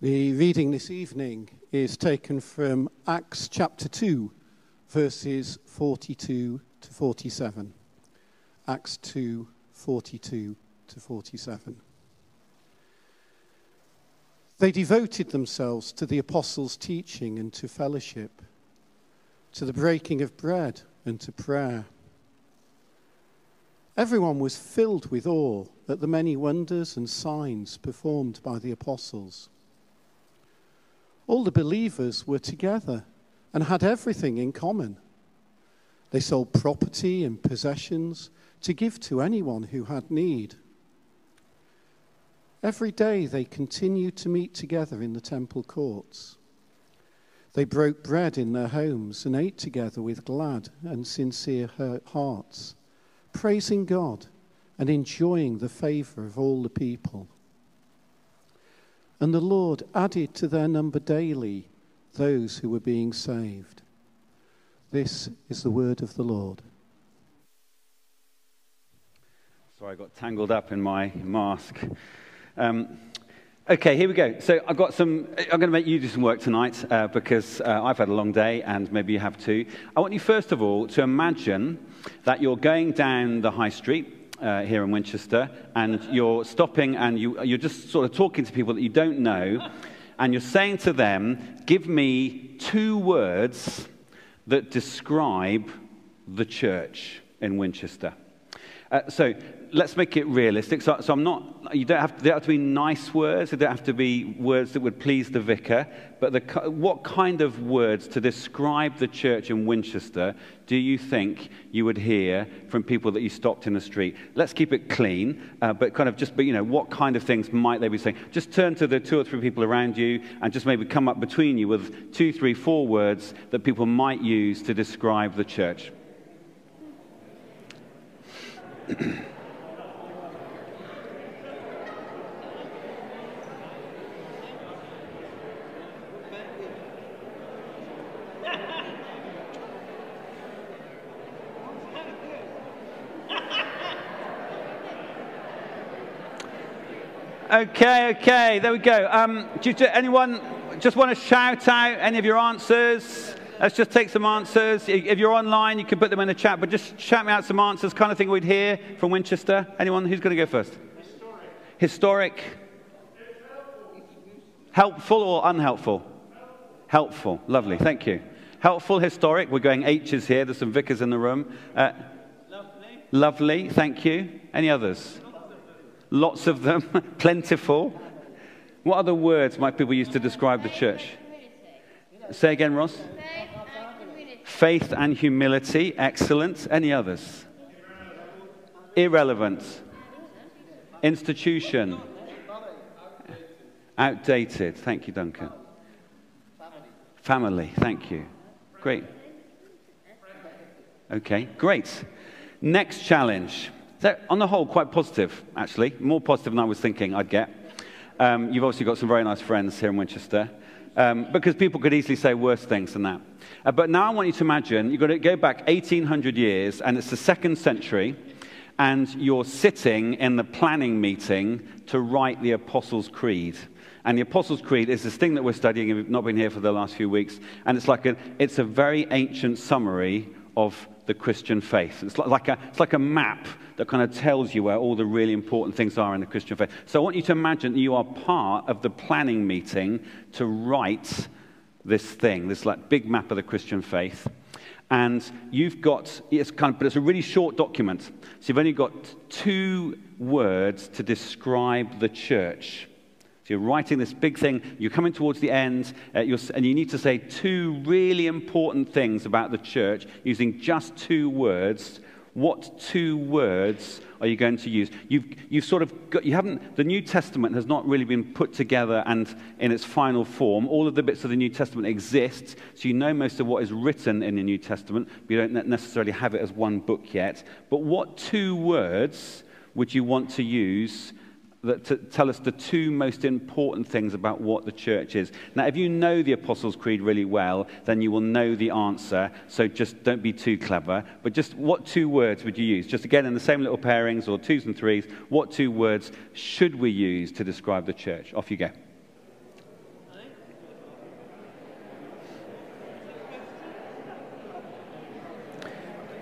The reading this evening is taken from Acts chapter 2, verses 42 to 47. Acts 2, 42 to 47. They devoted themselves to the apostles' teaching and to fellowship, to the breaking of bread and to prayer. Everyone was filled with awe at the many wonders and signs performed by the apostles. All the believers were together and had everything in common. They sold property and possessions to give to anyone who had need. Every day they continued to meet together in the temple courts. They broke bread in their homes and ate together with glad and sincere hearts, praising God and enjoying the favor of all the people. And the Lord added to their number daily those who were being saved. This is the word of the Lord. Sorry, I got tangled up in my mask. Um, okay, here we go. So I've got some. I'm going to make you do some work tonight uh, because uh, I've had a long day, and maybe you have too. I want you first of all to imagine that you're going down the high street uh, here in Winchester, and you're stopping and you, you're just sort of talking to people that you don't know, and you're saying to them, Give me two words that describe the church in Winchester. Uh, so let's make it realistic. So, so I'm not, you don't have, to, have to be nice words, they don't have to be words that would please the vicar, but the, what kind of words to describe the church in Winchester do you think you would hear from people that you stopped in the street? Let's keep it clean, uh, but kind of just, but you know, what kind of things might they be saying? Just turn to the two or three people around you and just maybe come up between you with two, three, four words that people might use to describe the church. Okay, okay, there we go. Um, do you, anyone just want to shout out any of your answers? Let's just take some answers. If you're online, you can put them in the chat, but just shout me out some answers, kind of thing we'd hear from Winchester. Anyone who's going to go first? Historic. Historic. Helpful or unhelpful? Helpful. Lovely. Thank you. Helpful, historic. We're going H's here. There's some vicars in the room. Uh, lovely. Lovely. Thank you. Any others? lots of them, plentiful. What other words might people use to describe the church? Say again, Ross. Faith and, humility. Excellent. Any others? Irrelevant. Institution. Outdated. Thank you, Duncan. Family. Thank you. Great. Okay, great. Next challenge. So, on the whole, quite positive, actually. More positive than I was thinking I'd get. Um, you've obviously got some very nice friends here in Winchester. Um, because people could easily say worse things than that. Uh, but now I want you to imagine you've got to go back 1800 years, and it's the second century, and you're sitting in the planning meeting to write the Apostles' Creed. And the Apostles' Creed is this thing that we're studying, and we've not been here for the last few weeks, and it's like a, it's a very ancient summary of the Christian faith. It's like, a, it's like a map that kind of tells you where all the really important things are in the Christian faith. So I want you to imagine you are part of the planning meeting to write this thing, this like big map of the Christian faith. And you've got, it's kind of, but it's a really short document. So you've only got two words to describe the church. So you're writing this big thing, you're coming towards the end, uh, and you need to say two really important things about the church using just two words. What two words are you going to use? You've, you've sort of got, you haven't, the New Testament has not really been put together and in its final form. All of the bits of the New Testament exist, so you know most of what is written in the New Testament, but you don't necessarily have it as one book yet. But what two words would you want to use that t- tell us the two most important things about what the church is. Now, if you know the Apostles' Creed really well, then you will know the answer. So just don't be too clever. But just what two words would you use? Just again in the same little pairings or twos and threes, what two words should we use to describe the church? Off you go.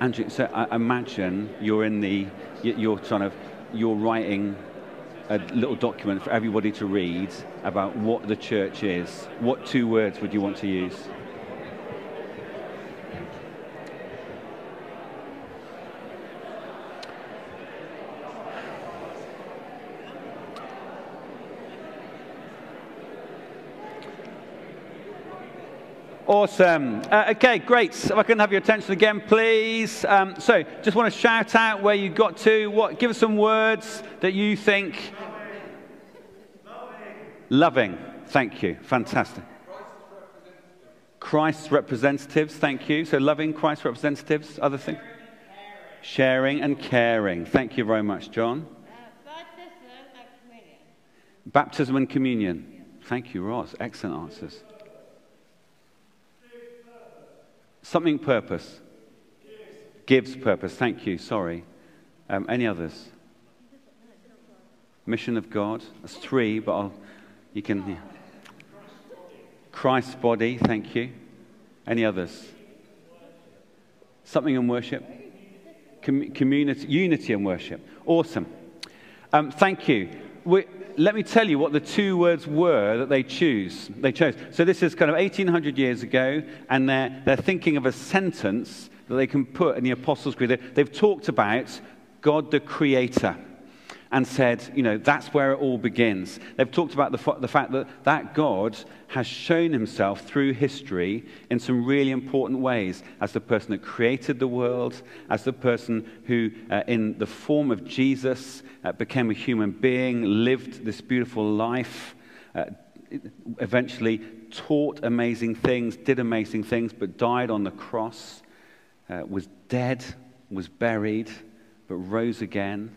Andrew, so I imagine you're in the, you're kind of. you're writing a little document for everybody to read about what the church is. What two words would you want to use? Awesome. Uh, okay, great. If I can have your attention again, please. Um, so, just want to shout out where you got to. What? Give us some words that you think. Loving. Loving. Thank you. Fantastic. Christ's representatives. Thank you. So, loving Christ's representatives. Other things. Sharing and caring. Thank you very much, John. Uh, baptism and communion. Baptism and communion. Thank you, Ross. Excellent answers. Something purpose. Gives purpose. Thank you. Sorry. Um, any others? Mission of God. That's three, but I'll, you can. Yeah. Christ's body. Thank you. Any others? Something in worship. Com- community, unity and worship. Awesome. Um, thank you. Let me tell you what the two words were that they choose. They chose. So this is kind of 1800 years ago, and they're, they're thinking of a sentence that they can put in the Apostles' Creed. They've talked about God the Creator and said, you know, that's where it all begins. They've talked about the, the fact that that God has shown himself through history in some really important ways as the person that created the world, as the person who, uh, in the form of Jesus, uh, became a human being, lived this beautiful life, uh, eventually taught amazing things, did amazing things, but died on the cross, uh, was dead, was buried, but rose again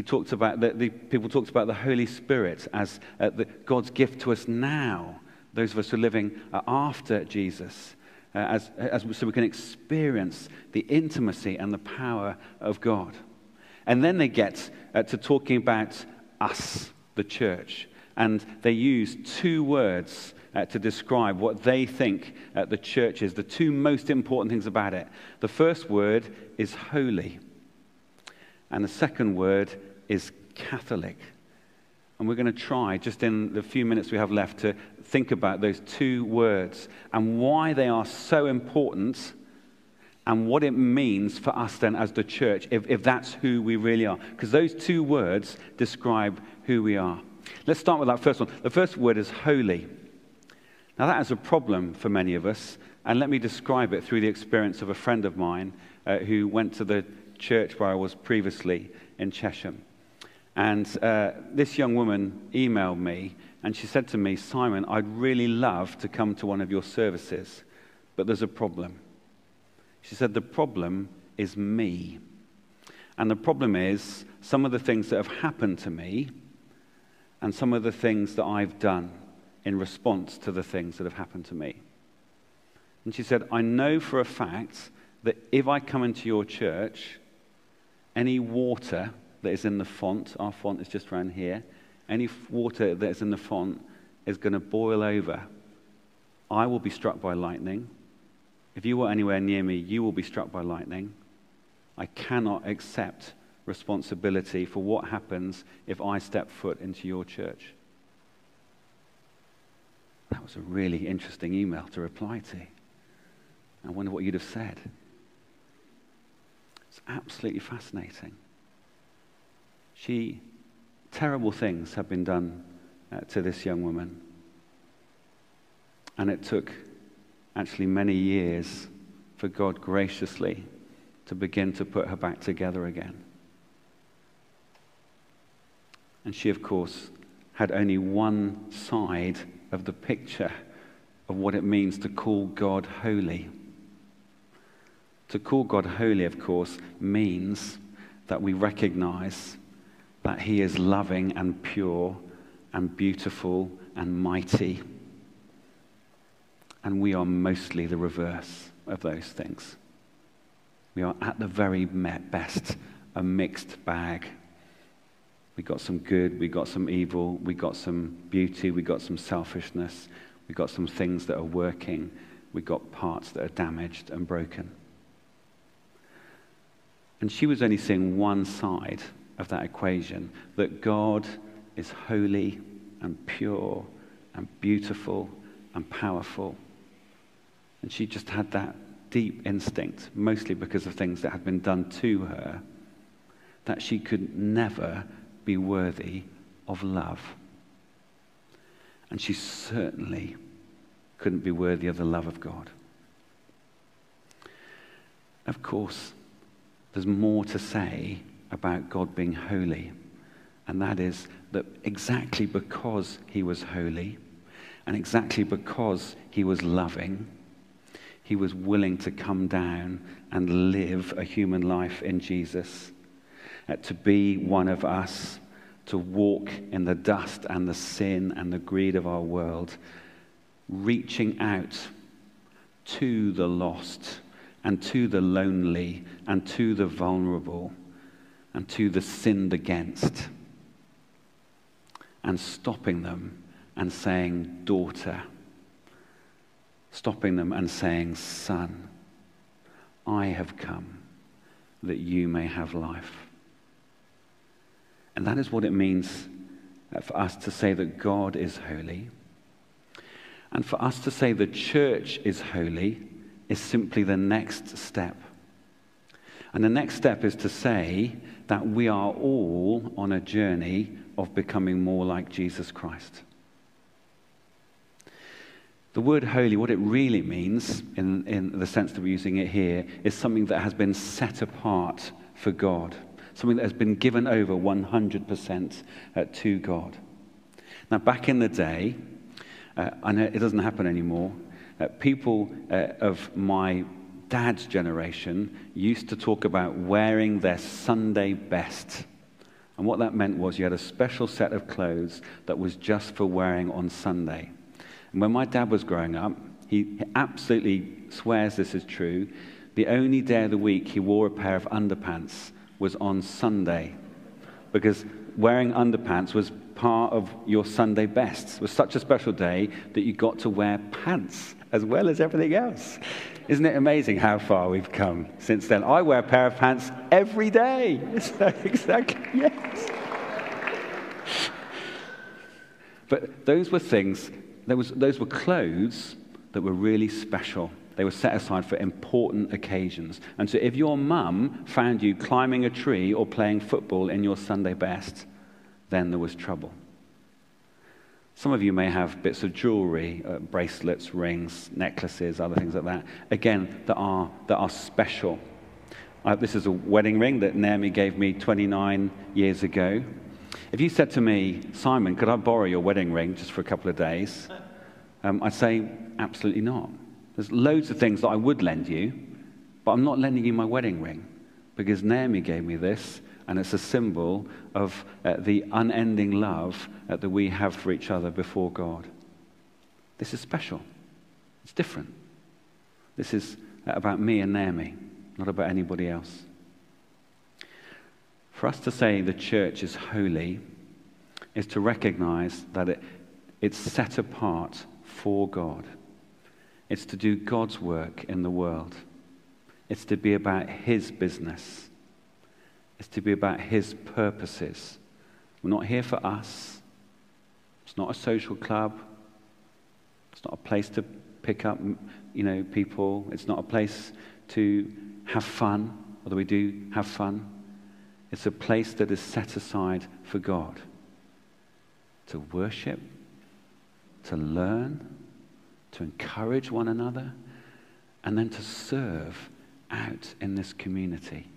he talked about the, the people talked about the Holy Spirit as uh, the, God's gift to us now. Those of us who are living uh, after Jesus, uh, as, as, so we can experience the intimacy and the power of God. And then they get uh, to talking about us, the church, and they use two words uh, to describe what they think uh, the church is, the two most important things about it. The first word is holy, and the second word is Catholic. And we're going to try, just in the few minutes we have left, to think about those two words and why they are so important and what it means for us then as the church, if, if that's who we really are. Because those two words describe who we are. Let's start with that first one. The first word is holy. Now, that is a problem for many of us, and let me describe it through the experience of a friend of mine uh, who went to the church where I was previously in Chesham. And uh, this young woman emailed me and she said to me, Simon, I'd really love to come to one of your services, but there's a problem. She said, The problem is me. And the problem is some of the things that have happened to me and some of the things that I've done in response to the things that have happened to me. And she said, I know for a fact that if I come into your church, any water that is in the font, our font is just around here, any water that is in the font is going to boil over. I will be struck by lightning. If you were anywhere near me, you will be struck by lightning. I cannot accept responsibility for what happens if I step foot into your church. That was a really interesting email to reply to. I wonder what you'd have said. It's absolutely fascinating. She, terrible things have been done uh, to this young woman. And it took actually many years for God graciously to begin to put her back together again. And she, of course, had only one side of the picture of what it means to call God holy. To call God holy, of course, means that we recognize that He is loving and pure and beautiful and mighty. And we are mostly the reverse of those things. We are at the very best a mixed bag. We got some good, we got some evil, we got some beauty, we got some selfishness, we got some things that are working, we got parts that are damaged and broken. And she was only seeing one side of that equation that God is holy and pure and beautiful and powerful. And she just had that deep instinct, mostly because of things that had been done to her, that she could never be worthy of love. And she certainly couldn't be worthy of the love of God. Of course, there's more to say about God being holy, and that is that exactly because he was holy, and exactly because he was loving, he was willing to come down and live a human life in Jesus, uh, to be one of us, to walk in the dust and the sin and the greed of our world, reaching out to the lost and to the lonely and to the vulnerable and to the sinned against and stopping them and saying, Daughter stopping them and saying, Son, I have come that you may have life. And that is what it means uh, for us to say that God is holy. And for us to say the church is holy is simply the next step. And the next step is to say that we are all on a journey of becoming more like Jesus Christ. The word holy, what it really means, in, in the sense that we're using it here, is something that has been set apart for God, something that has been given over 100% uh, to God. Now, back in the day, uh, know it doesn't happen anymore, uh, people uh, of my dad's generation used to talk about wearing their Sunday best. And what that meant was you had a special set of clothes that was just for wearing on Sunday. And when my dad was growing up, he absolutely swears this is true. The only day of the week he wore a pair of underpants was on Sunday because wearing underpants was part of your Sunday best. It was such a special day that you got to wear pants as well as everything else. Isn't it amazing how far we've come since then? I wear a pair of pants every day. exactly, yes. But those were things was, those were clothes that were really special. They were set aside for important occasions. And so if your mum found you climbing a tree or playing football in your Sunday best, then there was trouble. Some of you may have bits of jewelry, uh, bracelets, rings, necklaces, other things like that, again, that are, that are special. Uh, this is a wedding ring that Naomi gave me 29 years ago. If you said to me, Simon, could I borrow your wedding ring just for a couple of days? Um, I'd say, absolutely not. There's loads of things that I would lend you, but I'm not lending you my wedding ring because Naomi gave me this, and it's a symbol of uh, the unending love uh, that we have for each other before God. This is special, it's different. This is uh, about me and Naomi, not about anybody else. For us to say the church is holy is to recognize that it, it's set apart for God. It's to do God's work in the world. It's to be about His business. It's to be about His purposes. We're not here for us. It's not a social club. It's not a place to pick up, you know, people. It's not a place to have fun, although we do have fun. It's a place that is set aside for God to worship, to learn, to encourage one another, and then to serve out in this community.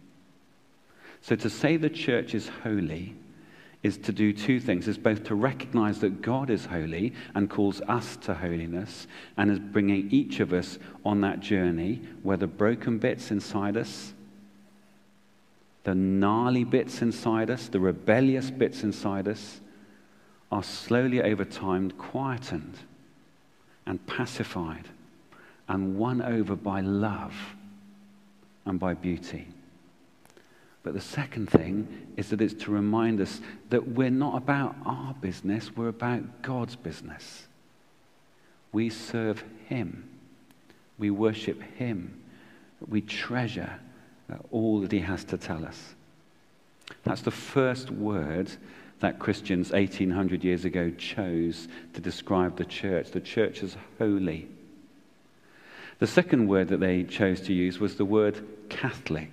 So to say the church is holy is to do two things is both to recognize that God is holy and calls us to holiness and is bringing each of us on that journey where the broken bits inside us the gnarly bits inside us, the rebellious bits inside us, are slowly over time quietened and pacified and won over by love and by beauty. But the second thing is that it's to remind us that we're not about our business, we're about God's business. We serve Him, we worship Him, we treasure uh, all that he has to tell us. That's the first word that Christians 1800 years ago chose to describe the church. The church is holy. The second word that they chose to use was the word Catholic.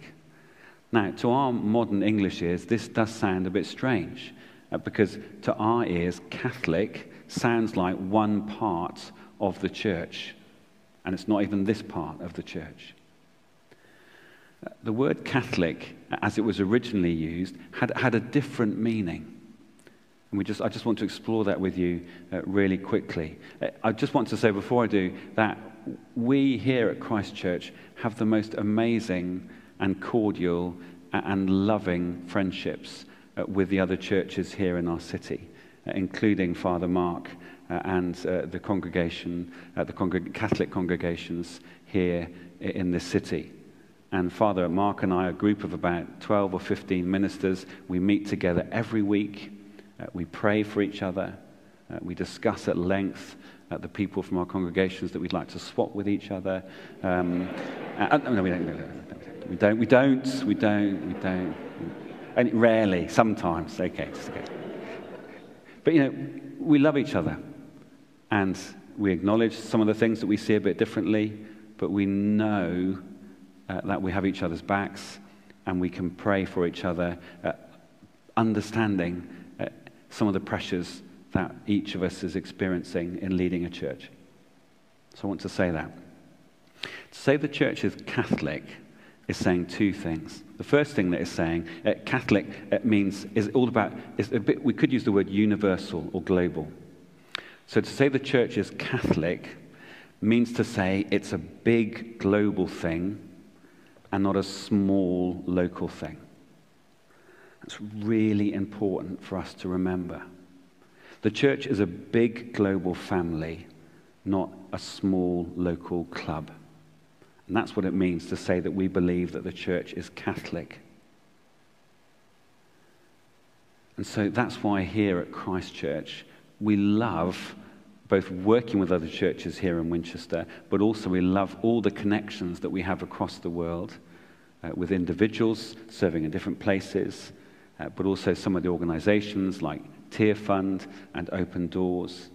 Now, to our modern English ears, this does sound a bit strange uh, because to our ears, Catholic sounds like one part of the church, and it's not even this part of the church. Uh, the word Catholic, as it was originally used, had, had a different meaning. And we just, I just want to explore that with you uh, really quickly. Uh, I just want to say before I do that we here at Christ Church have the most amazing and cordial and loving friendships uh, with the other churches here in our city, uh, including Father Mark uh, and the congregation, the Catholic congregations here in this city. And Father Mark and I, a group of about 12 or 15 ministers, we meet together every week. we pray for each other. we discuss at length uh, the people from our congregations that we'd like to swap with each other. Um, uh, no, we don't, no, no, we don't. We don't. We don't. We don't. And rarely, sometimes. Okay, just okay. But you know, we love each other, and we acknowledge some of the things that we see a bit differently. But we know uh, that we have each other's backs, and we can pray for each other, uh, understanding uh, some of the pressures that each of us is experiencing in leading a church. So I want to say that. To say the church is Catholic is saying two things. The first thing that it's saying, uh, Catholic uh, means is all about, is a bit, we could use the word universal or global. So to say the church is Catholic means to say it's a big global thing and not a small local thing. That's really important for us to remember. The church is a big global family, not a small local club. And that's what it means to say that we believe that the church is Catholic. And so that's why here at Christ Church, we love both working with other churches here in Winchester, but also we love all the connections that we have across the world uh, with individuals serving in different places, uh, but also some of the organizations like Tearfund and Open Doors.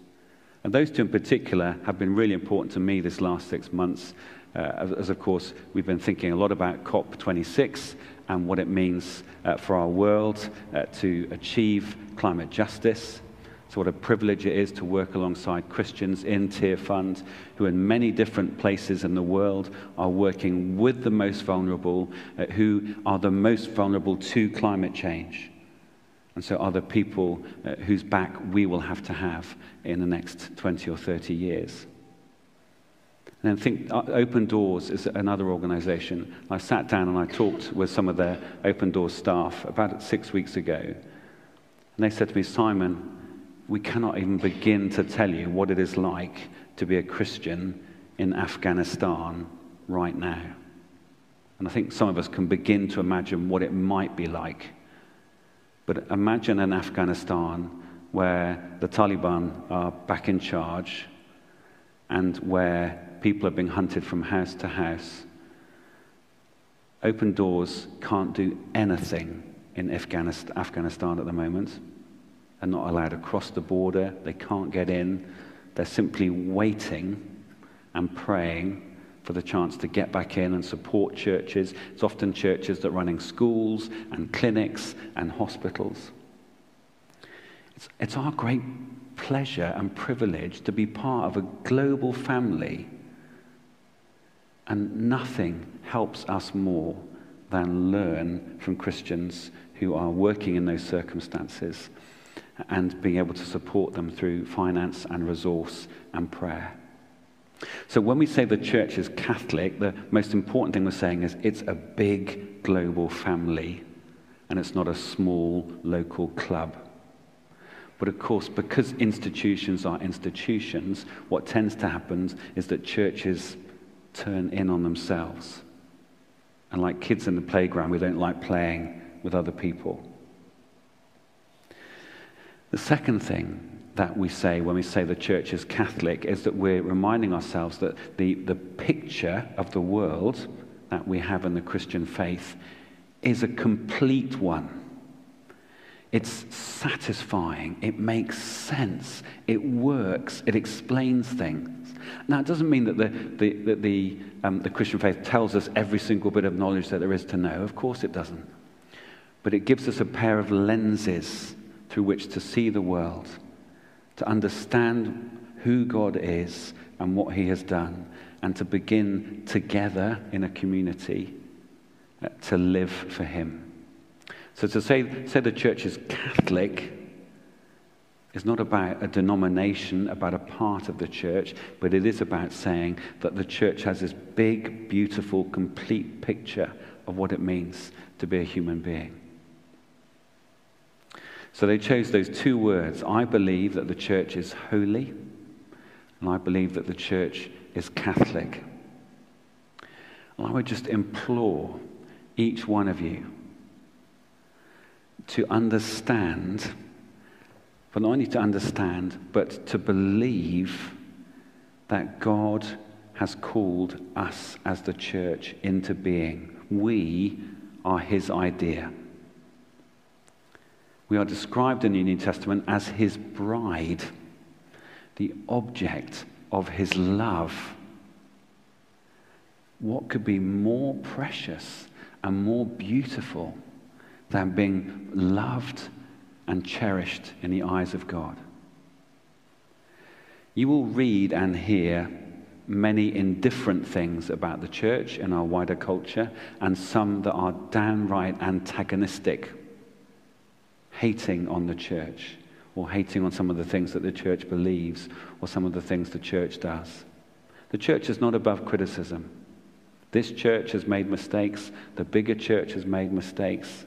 And those two in particular have been really important to me this last six months, as, as, of course we've been thinking a lot about COP26 and what it means uh, for our world uh, to achieve climate justice. So, what a privilege it is to work alongside Christians in Tearfund, who in many different places in the world are working with the most vulnerable, uh, who are the most vulnerable to climate change. And so are the people uh, whose back we will have to have in the next 20 or 30 years. And then think uh, Open Doors is another organization. I sat down and I talked with some of their Open Doors staff about six weeks ago. And they said to me, Simon, we cannot even begin to tell you what it is like to be a Christian in Afghanistan right now. And I think some of us can begin to imagine what it might be like but imagine an Afghanistan where the Taliban are back in charge and where people are being hunted from house to house. Open Doors can't do anything in Afghanistan at the moment. They're not allowed across the border, they can't get in. They're simply waiting and praying for the chance to get back in and support churches. It's often churches that are running schools and clinics and hospitals. It's, it's our great pleasure and privilege to be part of a global family. And nothing helps us more than learn from Christians who are working in those circumstances and being able to support them through finance and resource and prayer. So when we say the church is Catholic, the most important thing we're saying is it's a big global family and it's not a small local club. But of course, because institutions are institutions, what tends to happen is that churches turn in on themselves. And like kids in the playground, we don't like playing with other people. The second thing that we say when we say the church is Catholic is that we're reminding ourselves that the, the picture of the world that we have in the Christian faith is a complete one. It's satisfying. It makes sense. It works. It explains things. Now, it doesn't mean that the, the, that the, um, the Christian faith tells us every single bit of knowledge that there is to know. Of course, it doesn't. But it gives us a pair of lenses through which to see the world, to understand who God is and what He has done, and to begin together in a community uh, to live for Him. So to say, say the church is Catholic is not about a denomination, about a part of the church, but it is about saying that the church has this big, beautiful, complete picture of what it means to be a human being. So they chose those two words. I believe that the church is holy, and I believe that the church is Catholic. And I would just implore each one of you to understand, but not only to understand, but to believe that God has called us as the church into being. We are his idea. We are described in the New Testament as his bride, the object of his love. What could be more precious and more beautiful than being loved and cherished in the eyes of God. You will read and hear many indifferent things about the church in our wider culture, and some that are downright antagonistic, hating on the church, or hating on some of the things that the church believes, or some of the things the church does. The church is not above criticism. This church has made mistakes, the bigger church has made mistakes.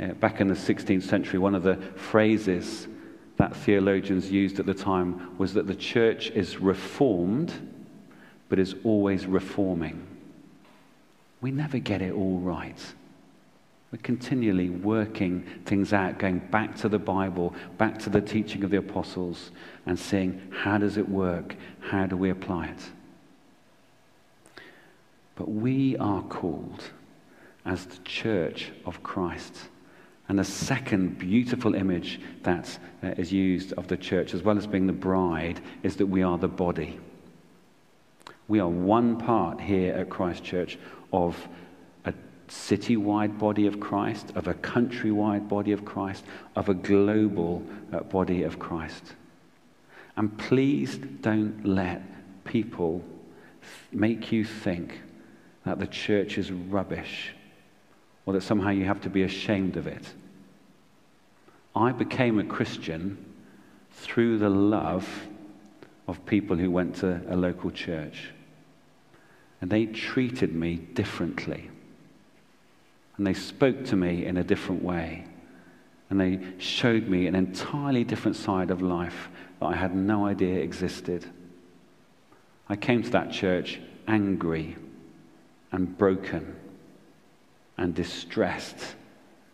Uh, back in the 16th century, one of the phrases that theologians used at the time was that the church is reformed, but is always reforming. We never get it all right. We're continually working things out, going back to the Bible, back to the teaching of the apostles, and seeing how does it work? How do we apply it? But we are called as the church of Christ and the second beautiful image that uh, is used of the church, as well as being the bride, is that we are the body. We are one part here at Christ Church of a city-wide body of Christ, of a country-wide body of Christ, of a global uh, body of Christ. And please don't let people make you think that the church is rubbish or that somehow you have to be ashamed of it. I became a Christian through the love of people who went to a local church. And they treated me differently. And they spoke to me in a different way. And they showed me an entirely different side of life that I had no idea existed. I came to that church angry and broken and distressed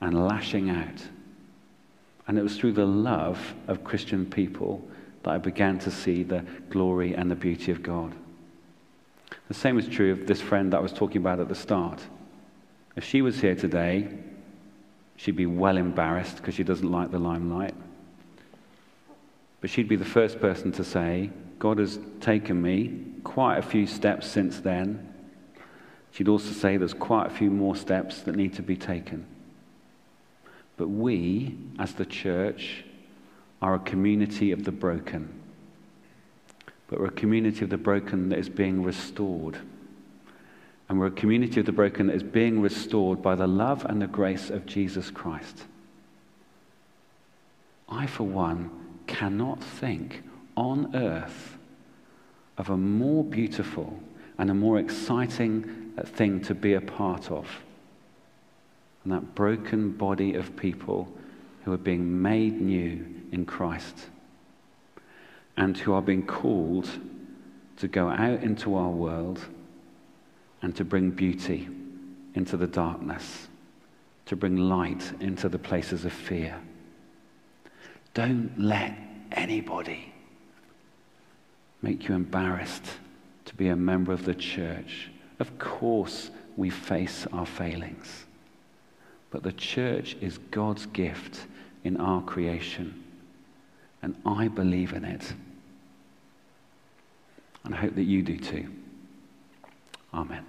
and lashing out. And it was through the love of Christian people that I began to see the glory and the beauty of God. The same is true of this friend that I was talking about at the start. If she was here today, she'd be well embarrassed because she doesn't like the limelight. But she'd be the first person to say, God has taken me quite a few steps since then She'd also say there's quite a few more steps that need to be taken. But we, as the church, are a community of the broken. But we're a community of the broken that is being restored. And we're a community of the broken that is being restored by the love and the grace of Jesus Christ. I, for one, cannot think on earth of a more beautiful and a more exciting thing to be a part of. And that broken body of people who are being made new in Christ and who are being called to go out into our world and to bring beauty into the darkness, to bring light into the places of fear. Don't let anybody make you embarrassed to be a member of the church Of course, we face our failings. But the church is God's gift in our creation. And I believe in it. And I hope that you do too. Amen.